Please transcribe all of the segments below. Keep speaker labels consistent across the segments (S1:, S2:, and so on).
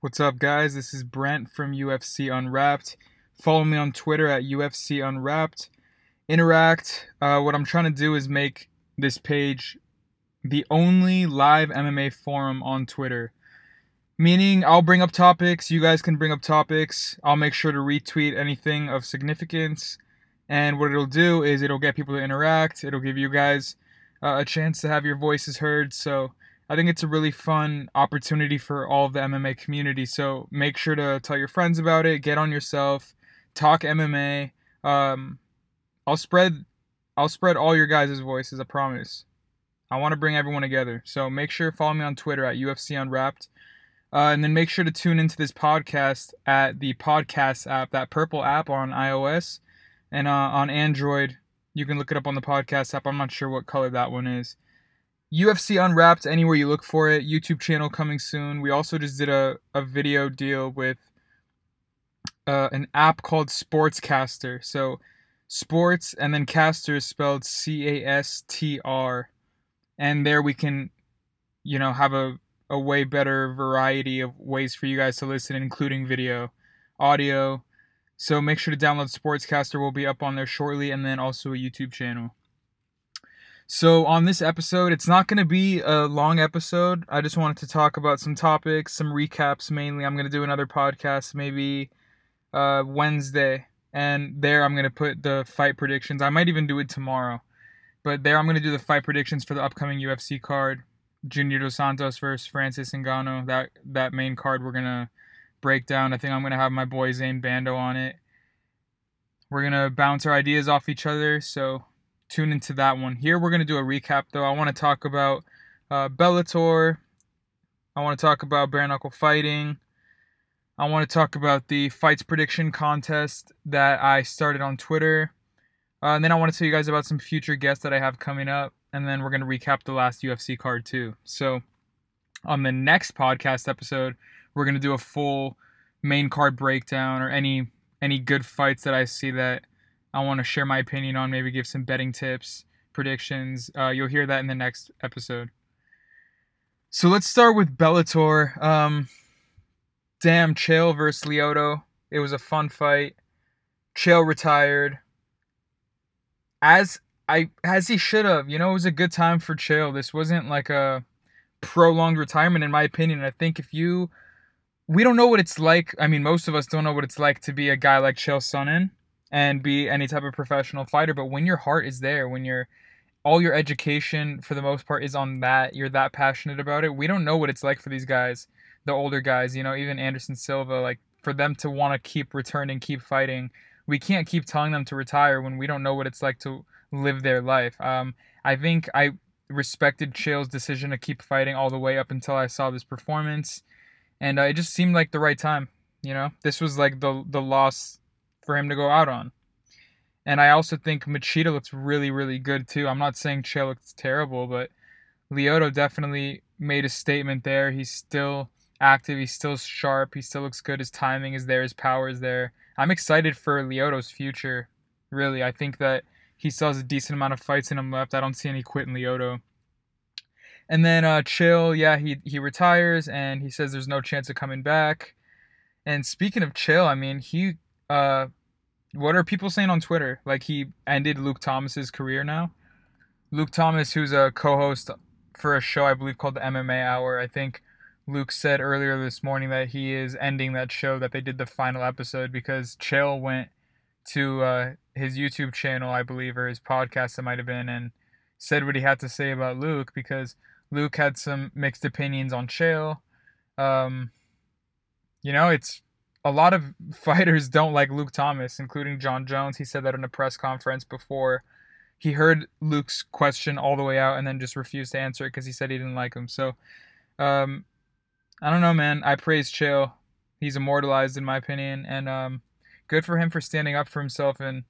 S1: What's up, guys? This is Brent from UFC Unwrapped. Follow me on Twitter at UFC Unwrapped. Interact. Uh, what I'm trying to do is make this page the only live MMA forum on Twitter. Meaning, I'll bring up topics, you guys can bring up topics. I'll make sure to retweet anything of significance. And what it'll do is it'll get people to interact, it'll give you guys uh, a chance to have your voices heard. So, I think it's a really fun opportunity for all of the MMA community. So make sure to tell your friends about it. Get on yourself. Talk MMA. Um, I'll spread, I'll spread all your guys' voices. I promise. I want to bring everyone together. So make sure to follow me on Twitter at UFC Unwrapped. Uh, and then make sure to tune into this podcast at the podcast app, that purple app on iOS and uh, on Android. You can look it up on the podcast app. I'm not sure what color that one is. UFC Unwrapped, anywhere you look for it. YouTube channel coming soon. We also just did a, a video deal with uh, an app called Sportscastr. So, sports and then caster is spelled C A S T R. And there we can, you know, have a, a way better variety of ways for you guys to listen, including video, audio. So make sure to download Sportscastr. Will be up on there shortly, and then also a YouTube channel. So, on this episode, it's not going to be a long episode. I just wanted to talk about some topics, some recaps mainly. I'm going to do another podcast maybe uh, Wednesday, and there I'm going to put the fight predictions. I might even do it tomorrow, but there I'm going to do the fight predictions for the upcoming UFC card. Junior Dos Santos versus Francis Ngannou. That that main card we're gonna break down. I think I'm gonna have my boy Zane Bando on it. We're gonna bounce our ideas off each other. So tune into that one. Here we're gonna do a recap though. I want to talk about uh, Bellator. I want to talk about bare knuckle fighting. I want to talk about the fights prediction contest that I started on Twitter. Uh, and then I want to tell you guys about some future guests that I have coming up. And then we're going to recap the last UFC card too. So on the next podcast episode, we're going to do a full main card breakdown or any any good fights that I see that I want to share my opinion on, maybe give some betting tips, predictions. Uh, you'll hear that in the next episode. So let's start with Bellator. Um, damn, Chael versus Lyoto. It was a fun fight. Chael retired. As I as he should have. You know, it was a good time for Chael. This wasn't like a prolonged retirement, in my opinion. I think if you, we don't know what it's like. I mean, most of us don't know what it's like to be a guy like Chael Sonnen and be any type of professional fighter. But when your heart is there, when you're all your education for the most part is on that, you're that passionate about it. We don't know what it's like for these guys, the older guys, you know, even Anderson Silva, like for them to want to keep returning, keep fighting. We can't keep telling them to retire when we don't know what it's like to live their life. Um, I think I respected Chael's decision to keep fighting all the way up until I saw this performance, and uh, it just seemed like the right time. You know, this was like the the loss for him to go out on. And I also think Machida looks really, really good too. I'm not saying Chael looks terrible, but Lyoto definitely made a statement there. He's still active. He's still sharp. He still looks good. His timing is there. His power is there. I'm excited for Lyoto's future. Really, I think that he still has a decent amount of fights in him left. I don't see any quit in Lyoto. And then uh, Chael, yeah, he he retires and he says there's no chance of coming back. And speaking of Chael, I mean, he uh, what are people saying on Twitter? Like he ended Luke Thomas's career now. Luke Thomas, who's a co-host for a show I believe called the MMA Hour, I think Luke said earlier this morning that he is ending that show that they did the final episode because Chael went to uh, his YouTube channel, I believe, or his podcast, it might have been, and said what he had to say about Luke because Luke had some mixed opinions on Chael. Um, you know, it's a lot of fighters don't like Luke Thomas, including Jon Jones. He said that in a press conference before he heard Luke's question all the way out and then just refused to answer it because he said he didn't like him. So, um, I don't know, man. I praise Chael. He's immortalized in my opinion, and um, good for him for standing up for himself and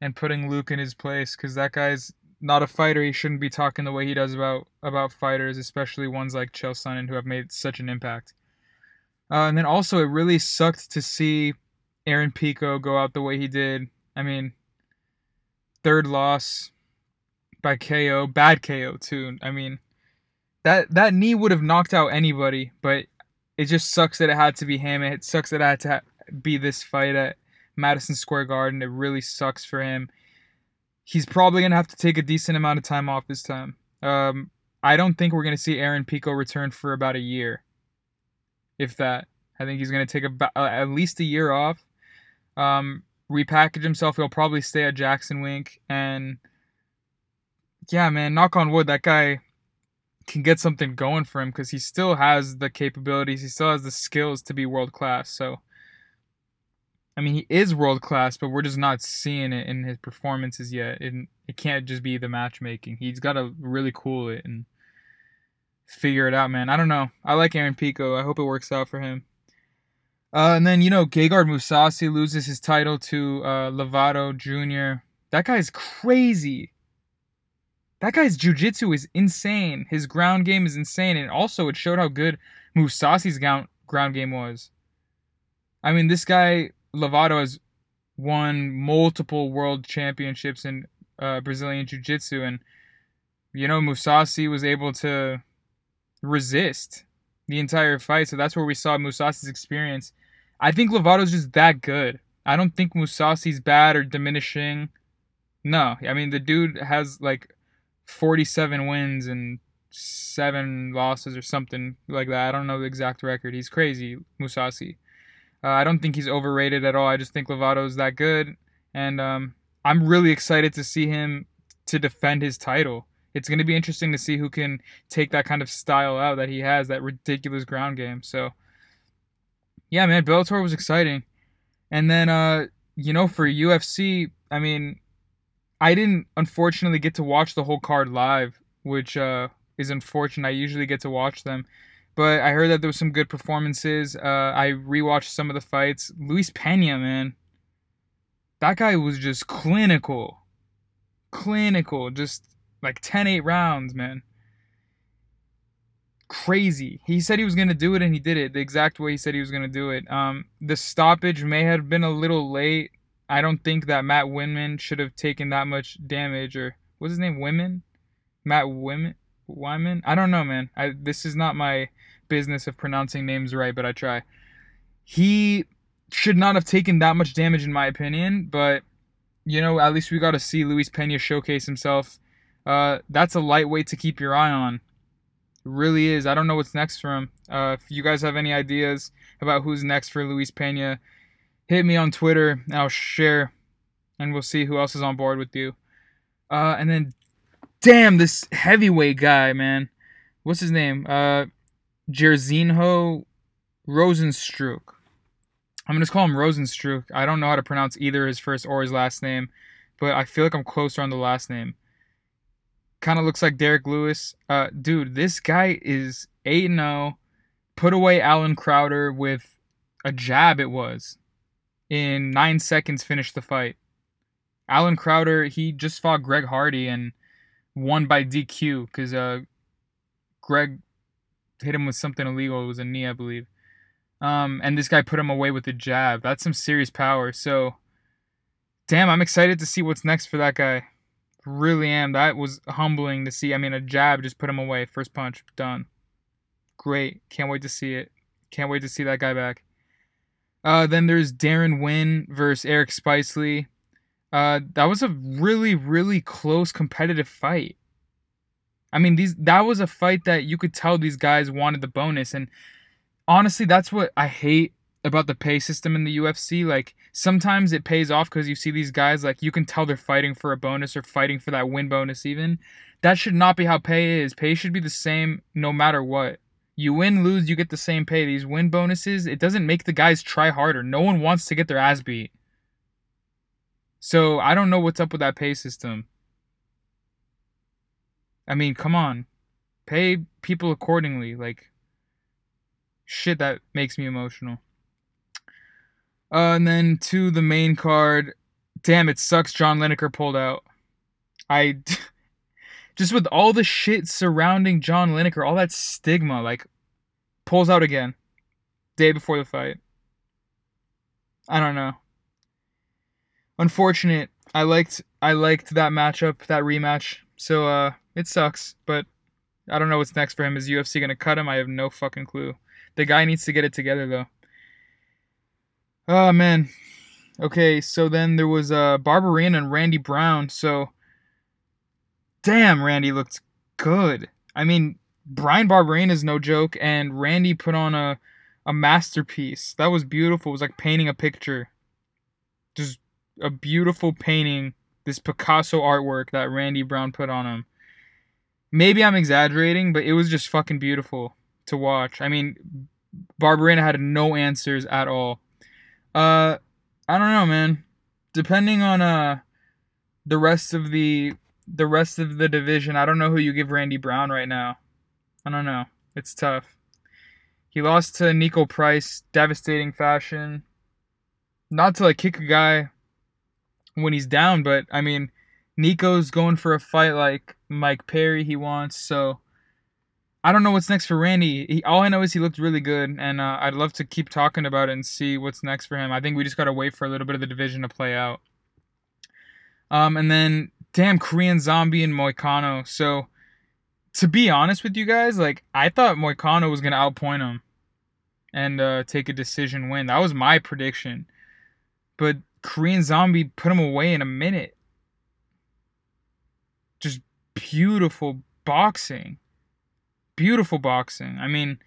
S1: and putting Luke in his place because that guy's not a fighter. He shouldn't be talking the way he does about about fighters, especially ones like Chael Sonnen who have made such an impact. Uh, and then also, it really sucked to see Aaron Pico go out the way he did. I mean, third loss by KO, bad KO too. I mean, that that knee would have knocked out anybody, but it just sucks that it had to be him. It sucks that it had to ha- be this fight at Madison Square Garden. It really sucks for him. He's probably gonna have to take a decent amount of time off this time. Um, I don't think we're gonna see Aaron Pico return for about a year, if that. I think he's gonna take about uh, at least a year off. Um, repackage himself. He'll probably stay at Jackson Wink and yeah, man, knock on wood, that guy can get something going for him because he still has the capabilities, he still has the skills to be world class. So, I mean, he is world class, but we're just not seeing it in his performances yet. And it can't just be the matchmaking. He's got to really cool it and figure it out, man. I don't know. I like Aaron Pico. I hope it works out for him. Uh, and then you know, Gegard Mousasi loses his title to uh, Lovato Jr. That guy's crazy. That guy's jujitsu is insane. His ground game is insane, and also it showed how good Mousasi's ground game was. I mean, this guy Lovato has won multiple world championships in uh, Brazilian jiu-jitsu and you know Mousasi was able to resist the entire fight. So that's where we saw Mousasi's experience. I think Lovato's just that good. I don't think Mousasi's bad or diminishing. No I mean the dude has like 47 wins and seven losses or something like that. I don't know the exact record. He's crazy Mousasi uh, I don't think he's overrated at all. I just think Lovato's that good, and um, I'm really excited to see him to defend his title. It's going to be interesting to see who can take that kind of style out that he has, that ridiculous ground game. So, yeah, man, Bellator was exciting, and then uh, you know, for UFC, I mean, I didn't unfortunately get to watch the whole card live, which uh, is unfortunate. I usually get to watch them. But I heard that there was some good performances. Uh, I rewatched some of the fights. Luis Pena, man, that guy was just clinical, clinical. Just like 10-8 rounds, man. Crazy. He said he was gonna do it, and he did it the exact way he said he was gonna do it. Um, the stoppage may have been a little late. I don't think that Matt Winman should have taken that much damage, or what's his name? Women? Matt Women? Wiman? I don't know, man. I this is not my business of pronouncing names right, but I try. He should not have taken that much damage, in my opinion, but you know, at least we got to see Luis Pena showcase himself. Uh, that's a lightweight to keep your eye on. It really is. I don't know what's next for him. Uh, if you guys have any ideas about who's next for Luis Pena, hit me on Twitter. I'll share, and we'll see who else is on board with you. Uh, and then, damn, this heavyweight guy, man. What's his name? Uh, Jairzinho Rozenstruik. I'm gonna just call him Rozenstruik. I don't know how to pronounce either his first or his last name, but I feel like I'm closer on the last name. Kind of looks like Derrick Lewis. Uh, dude, this guy is 8 0. Put away Allen Crowder with a jab, it was. In nine seconds, finished the fight. Allen Crowder, he just fought Greg Hardy and won by DQ because uh, Greg hit him with something illegal. It was a knee, I believe. Um, and this guy put him away with a jab. That's some serious power. So, damn, I'm excited to see what's next for that guy. Really am. That was humbling to see. I mean, a jab just put him away. First punch, done. Great. Can't wait to see it. Can't wait to see that guy back. Uh, then there's Darren Winn versus Eric Spicely. Uh, that was a really, really close competitive fight. I mean, these that was a fight that you could tell these guys wanted the bonus, and honestly, that's what I hate about the pay system in the UFC. Like sometimes it pays off because you see these guys like you can tell they're fighting for a bonus or fighting for that win bonus. Even that should not be how pay is. Pay should be the same no matter what. You win, lose, you get the same pay. These win bonuses, it doesn't make the guys try harder. No one wants to get their ass beat. So I don't know what's up with that pay system. I mean, come on. Pay people accordingly. Like, shit, that makes me emotional. Uh, and then to the main card. Damn, it sucks John Lineker pulled out. I. Just with all the shit surrounding John Lineker, all that stigma, like, pulls out again. Day before the fight. I don't know. Unfortunate. I liked I liked that matchup, that rematch. So uh it sucks, but I don't know what's next for him. Is UFC gonna cut him? I have no fucking clue. The guy needs to get it together though. Oh man. Okay, so then there was uh Barberena and Randy Brown. So damn, Randy looked good. I mean, Bryan Barberena is no joke, and Randy put on a a masterpiece. That was beautiful. It was like painting a picture. Just a beautiful painting. This Picasso artwork that Randy Brown put on him. Maybe I'm exaggerating, but it was just fucking beautiful to watch. I mean, Barberena had no answers at all. Uh, I don't know, man. Depending on uh the rest of the the rest of the division, I don't know who you give Randy Brown right now. I don't know. It's tough. He lost to Niko Price, devastating fashion. Not to like kick a guy when he's down, but I mean, Niko's going for a fight like Mike Perry he wants, so I don't know what's next for Randy. He, all I know is he looked really good, and uh, I'd love to keep talking about it and see what's next for him. I think we just gotta wait for a little bit of the division to play out. Um, and then damn Korean Zombie and Moicano. So to be honest with you guys, like I thought Moicano was gonna outpoint him and uh, take a decision win. That was my prediction. But Korean Zombie put him away in a minute. Just beautiful boxing. Beautiful boxing. I mean,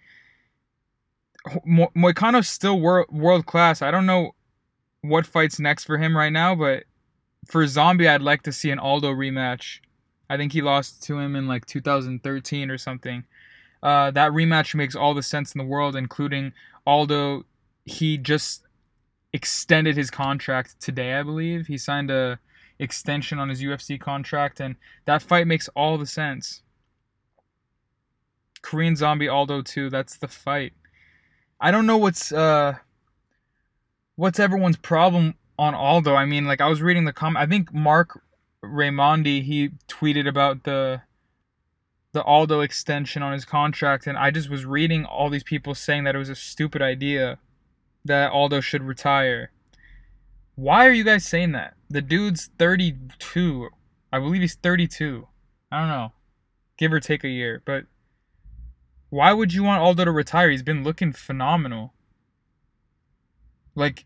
S1: Mo- Moicano's still wor- world class. I don't know what fights next for him right now, but for Zombie, I'd like to see an Aldo rematch. I think he lost to him in like 2013 or something. Uh, that rematch makes all the sense in the world, including Aldo. He just extended his contract today, I believe. He signed a extension on his UFC contract, and that fight makes all the sense. Korean Zombie Aldo 2, that's the fight. I don't know what's uh what's everyone's problem on Aldo. I mean, like I was reading the comment. I think Marc Raimondi he tweeted about the the Aldo extension on his contract, and I just was reading all these people saying that it was a stupid idea that Aldo should retire. Why are you guys saying that? The dude's 32. I believe he's 32. I don't know. Give or take a year. But why would you want Aldo to retire? He's been looking phenomenal. Like,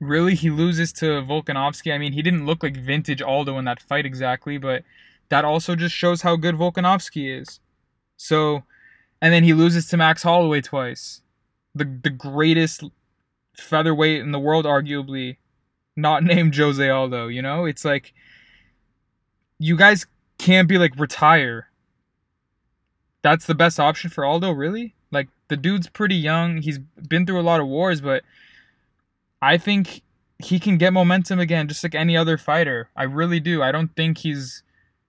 S1: really? He loses to Volkanovski? I mean, he didn't look like vintage Aldo in that fight exactly, but that also just shows how good Volkanovski is. So, and then he loses to Max Holloway twice. The, the greatest featherweight in the world, arguably, not named Jose Aldo. You know, it's like you guys can't be like retire. That's the best option for Aldo, really. Like the dude's pretty young. He's been through a lot of wars, but I think he can get momentum again, just like any other fighter. I really do. I don't think he's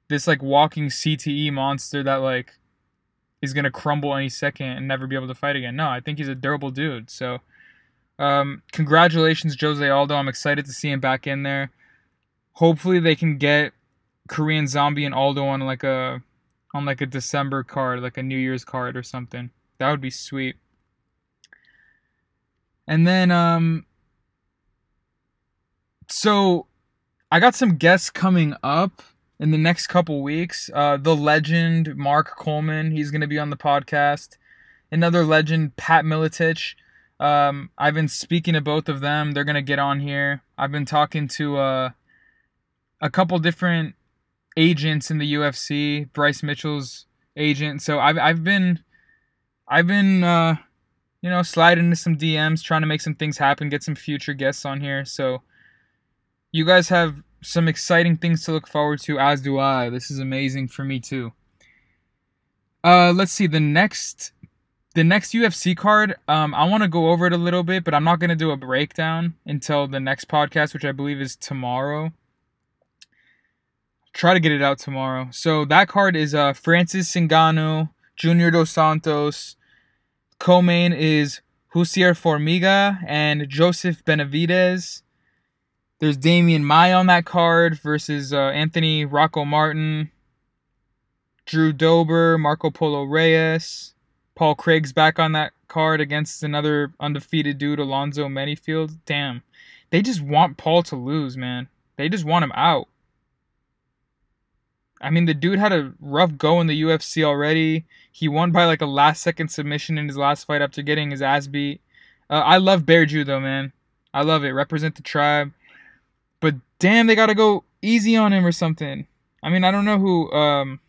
S1: this like walking CTE monster that like is gonna crumble any second and never be able to fight again. No, I think he's a durable dude. So um, congratulations, Jose Aldo. I'm excited to see him back in there. Hopefully, they can get Korean Zombie and Aldo on like a on like a December card, like a New Year's card or something. That would be sweet. And then um so I got some guests coming up in the next couple weeks. Uh the legend Mark Coleman, he's going to be on the podcast. Another legend Pat Miletich um, I've been speaking to both of them. They're gonna get on here. I've been talking to uh, a couple different agents in the UFC. Bryce Mitchell's agent. So I've I've been I've been uh, you know sliding into some DMs, trying to make some things happen, get some future guests on here. So you guys have some exciting things to look forward to, as do I. This is amazing for me too. Uh, let's see. The next the next UFC card, um, I want to go over it a little bit, but I'm not going to do a breakdown until the next podcast, which I believe is tomorrow. Try to get it out tomorrow. So that card is uh, Francis Ngannou, Junior Dos Santos. Co-main is Jussier Formiga and Joseph Benavides. There's Damian Maia on that card versus uh, Anthony Rocco Martin, Drew Dober, Marco Polo Reyes. Paul Craig's back on that card against another undefeated dude, Alonzo Menifield. Damn. They just want Paul to lose, man. They just want him out. I mean, the dude had a rough go in the UFC already. He won by like a last second submission in his last fight after getting his ass beat. Uh, I love Bear Jew though, man. I love it. Represent the tribe. But damn, they gotta go easy on him or something. I mean, I don't know who. Um,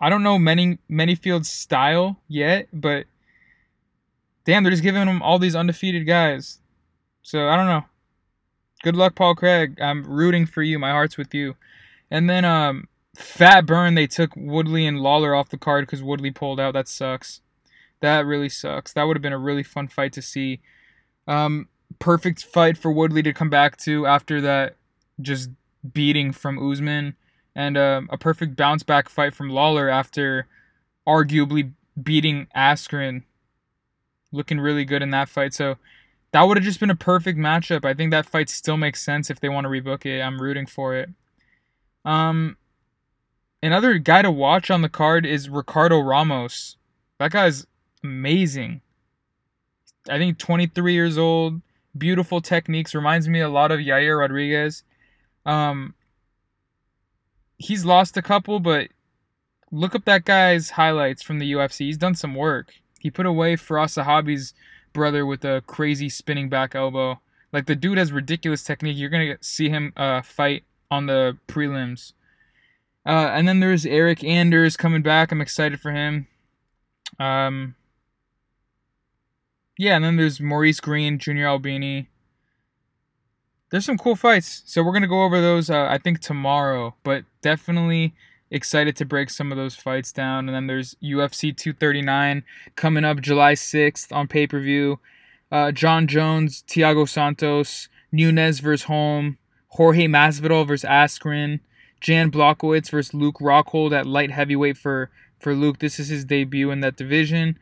S1: I don't know many Menifield's style yet, but damn, they're just giving him all these undefeated guys. So I don't know. Good luck, Paul Craig. I'm rooting for you. My heart's with you. And then um, Fat Burn, they took Woodley and Lawler off the card because Woodley pulled out. That sucks. That really sucks. That would have been a really fun fight to see. Um, perfect fight for Woodley to come back to after that just beating from Usman, and uh, a perfect bounce back fight from Lawler after arguably beating Askren, looking really good in that fight. So that would have just been a perfect matchup. I think that fight still makes sense if they want to rebook it. I'm rooting for it. Um, another guy to watch on the card is Ricardo Ramos. That guy's amazing. I think 23 years old, beautiful techniques. Reminds me a lot of Yair Rodriguez. Um, he's lost a couple, but look up that guy's highlights from the UFC. He's done some work. He put away Firas Zahabi's brother with a crazy spinning back elbow. Like the dude has ridiculous technique. You're gonna see him uh, fight on the prelims. Uh, and then there's Eryk Anders coming back. I'm excited for him. Um, yeah, and then there's Maurice Greene, Junior Albini. There's some cool fights. So we're gonna go over those. Uh, I think tomorrow, but definitely excited to break some of those fights down. And then there's UFC 239 coming up July 6th on pay per view. Uh, Jon Jones, Thiago Santos, Nunes versus Holm, Jorge Masvidal versus Askren, Jan Blachowicz versus Luke Rockhold at light heavyweight for for Luke. This is his debut in that division.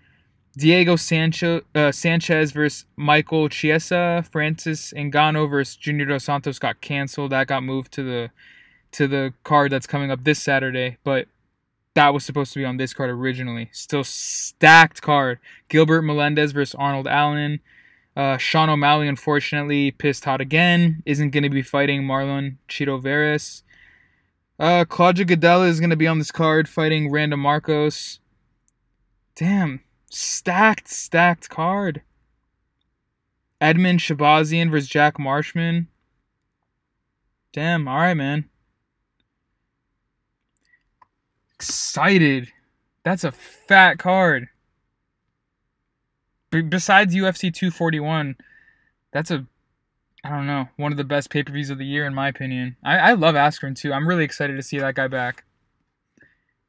S1: Diego Sancho, uh, Sanchez versus Michael Chiesa, Francis Ngannou versus Junior Dos Santos got canceled. That got moved to the to the card that's coming up this Saturday, but that was supposed to be on this card originally. Still stacked card. Gilbert Melendez versus Arnold Allen. Uh, Sean O'Malley, unfortunately, pissed hot again. Isn't going to be fighting Marlon Chito Veras. Uh, Claudia Gadelha is going to be on this card fighting Randa Marcos. Damn. Stacked, stacked card. Edmen Shahbazyan versus Jack Marshman. Damn, alright, man. excited. That's a fat card. B- besides UFC 241, that's a I don't know, one of the best pay per views of the year in my opinion. I, I love Askren too. I'm really excited to see that guy back.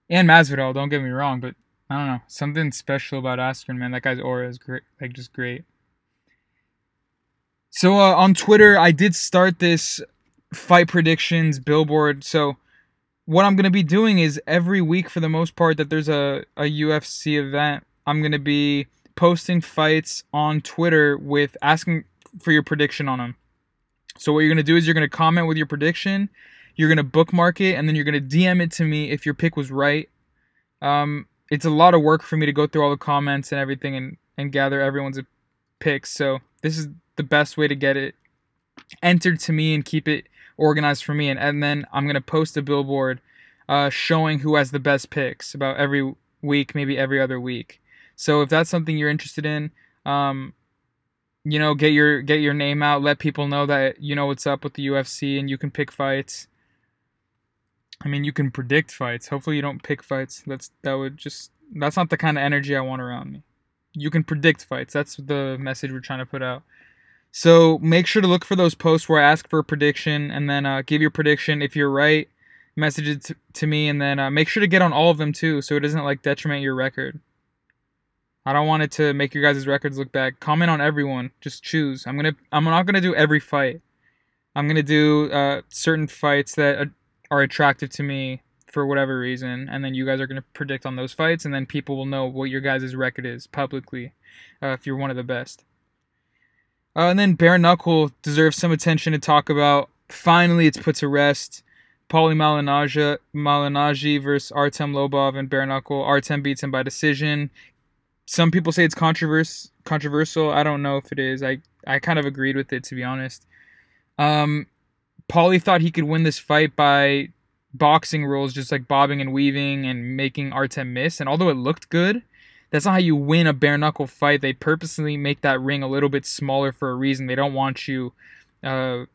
S1: And Masvidal, don't get me wrong, but I don't know, something special about Askren, man. That guy's aura is great, like just great. So uh, on Twitter, I did start this fight predictions billboard. So what I'm gonna be doing is every week for the most part that there's a, a UFC event, I'm gonna be posting fights on Twitter with asking for your prediction on them. So what you're gonna do is you're gonna comment with your prediction, you're gonna bookmark it, and then you're gonna DM it to me if your pick was right. Um, it's a lot of work for me to go through all the comments and everything and and gather everyone's picks. So this is the best way to get it entered to me and keep it organized for me, and, and then I'm gonna post a billboard uh, showing who has the best picks about every week, maybe every other week. So if that's something you're interested in, um, you know, get your get your name out, let people know that you know what's up with the UFC, and you can pick fights. I mean, you can predict fights. Hopefully, you don't pick fights. That's that would just that's not the kind of energy I want around me. You can predict fights. That's the message we're trying to put out. So make sure to look for those posts where I ask for a prediction and then uh, give your prediction. If you're right, message it to, to me and then uh, make sure to get on all of them too so it doesn't like detriment your record. I don't want it to make your guys' records look bad. Comment on everyone. Just choose. I'm gonna. I'm not gonna do every fight. I'm gonna do uh, certain fights that are attractive to me for whatever reason, and then you guys are gonna predict on those fights, and then people will know what your guys' record is publicly, uh, if you're one of the best. Uh, and then Bare Knuckle deserves some attention to talk about. Finally, it's put to rest. Paulie Malignaggi versus Artem Lobov and Bare Knuckle. Artem beats him by decision. Some people say it's controversial. Controversial. I don't know if it is. I I kind of agreed with it to be honest. Um, Paulie thought he could win this fight by boxing rules, just like bobbing and weaving and making Artem miss. And although it looked good, that's not how you win a bare knuckle fight. They purposely make that ring a little bit smaller for a reason. They don't want you, uh,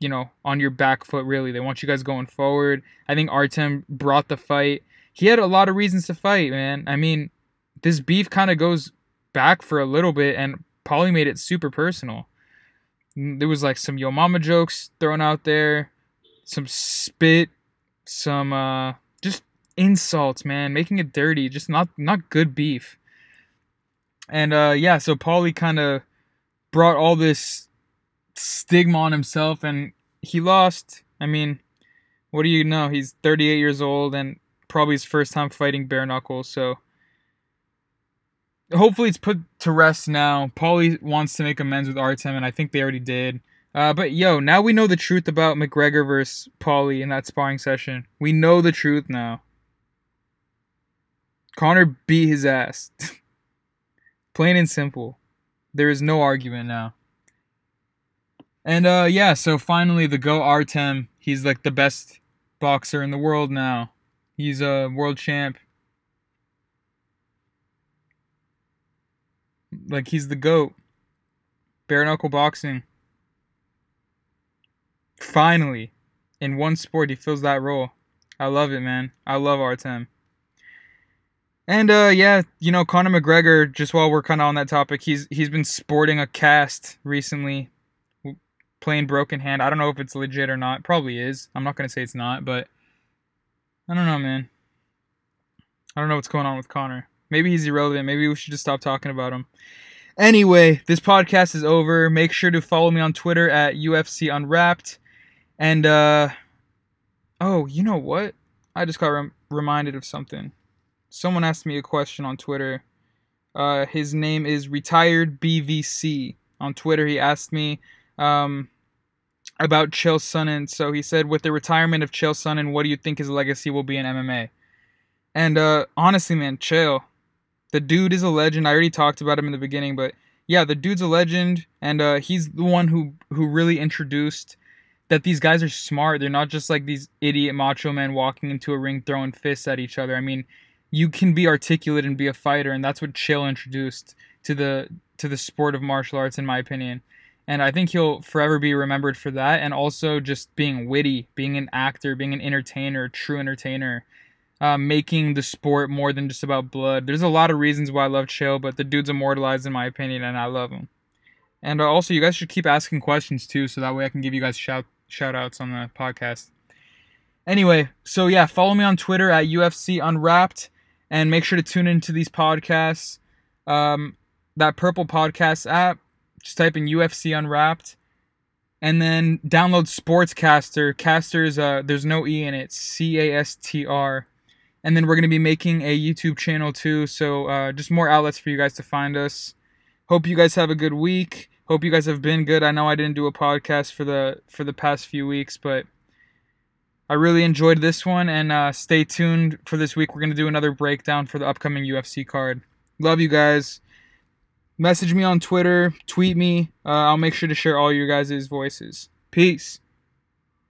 S1: you know, on your back foot. Really, they want you guys going forward. I think Artem brought the fight. He had a lot of reasons to fight, man. I mean, this beef kind of goes back for a little bit, and Paulie made it super personal. There was like some yo mama jokes thrown out there, some spit, some uh, just insults, man, making it dirty. Just not not good beef. And uh, yeah, so Paulie kind of brought all this stigma on himself, and he lost. I mean, what do you know? He's 38 years old and probably his first time fighting bare knuckles. So hopefully it's put to rest now. Paulie wants to make amends with Artem, and I think they already did. Uh, but yo, now we know the truth about McGregor versus Paulie in that sparring session. We know the truth now. Conor beat his ass. Plain and simple. There is no argument now. And uh yeah, so finally the Go Artem, he's like the best boxer in the world now. He's a world champ. Like he's the GOAT. Bare knuckle boxing. Finally, in one sport he fills that role. I love it, man. I love Artem. And uh yeah, you know, Conor McGregor, just while we're kinda on that topic, he's he's been sporting a cast recently playing broken hand. I don't know if it's legit or not. Probably is. I'm not gonna say it's not, but I don't know, man. I don't know what's going on with Conor. Maybe he's irrelevant. Maybe we should just stop talking about him. Anyway, this podcast is over. Make sure to follow me on Twitter at UFC Unwrapped. And uh oh, you know what? I just got rem- reminded of something. Someone asked me a question on Twitter. Uh, his name is retired BVC on Twitter. He asked me um, about Chael Sonnen. So he said, with the retirement of Chael Sonnen, what do you think his legacy will be in MMA? And uh, honestly, man, Chael, the dude is a legend. I already talked about him in the beginning, but yeah, the dude's a legend, and uh, he's the one who who really introduced that these guys are smart. They're not just like these idiot macho men walking into a ring throwing fists at each other. I mean, you can be articulate and be a fighter, and that's what Chael introduced to the to the sport of martial arts, in my opinion and I think he'll forever be remembered for that, and also just being witty, being an actor, being an entertainer, true entertainer, uh, making the sport more than just about blood. There's a lot of reasons why I love Chael, but the dude's immortalized in my opinion, and I love him. And uh, also, you guys should keep asking questions too, so that way I can give you guys shout shout outs on the podcast. Anyway, so yeah, follow me on Twitter at UFC Unwrapped, and make sure to tune into these podcasts. Um, that Purple Podcast app just type in UFC Unwrapped, and then download Sportscastr. Caster's uh, there's no e in it. C A S T R. And then we're gonna be making a YouTube channel too, so uh, just more outlets for you guys to find us. Hope you guys have a good week. Hope you guys have been good. I know I didn't do a podcast for the for the past few weeks, but I really enjoyed this one. And uh, stay tuned for this week. We're gonna do another breakdown for the upcoming UFC card. Love you guys message me on Twitter, tweet me. Uh, I'll make sure to share all your guys' voices. Peace.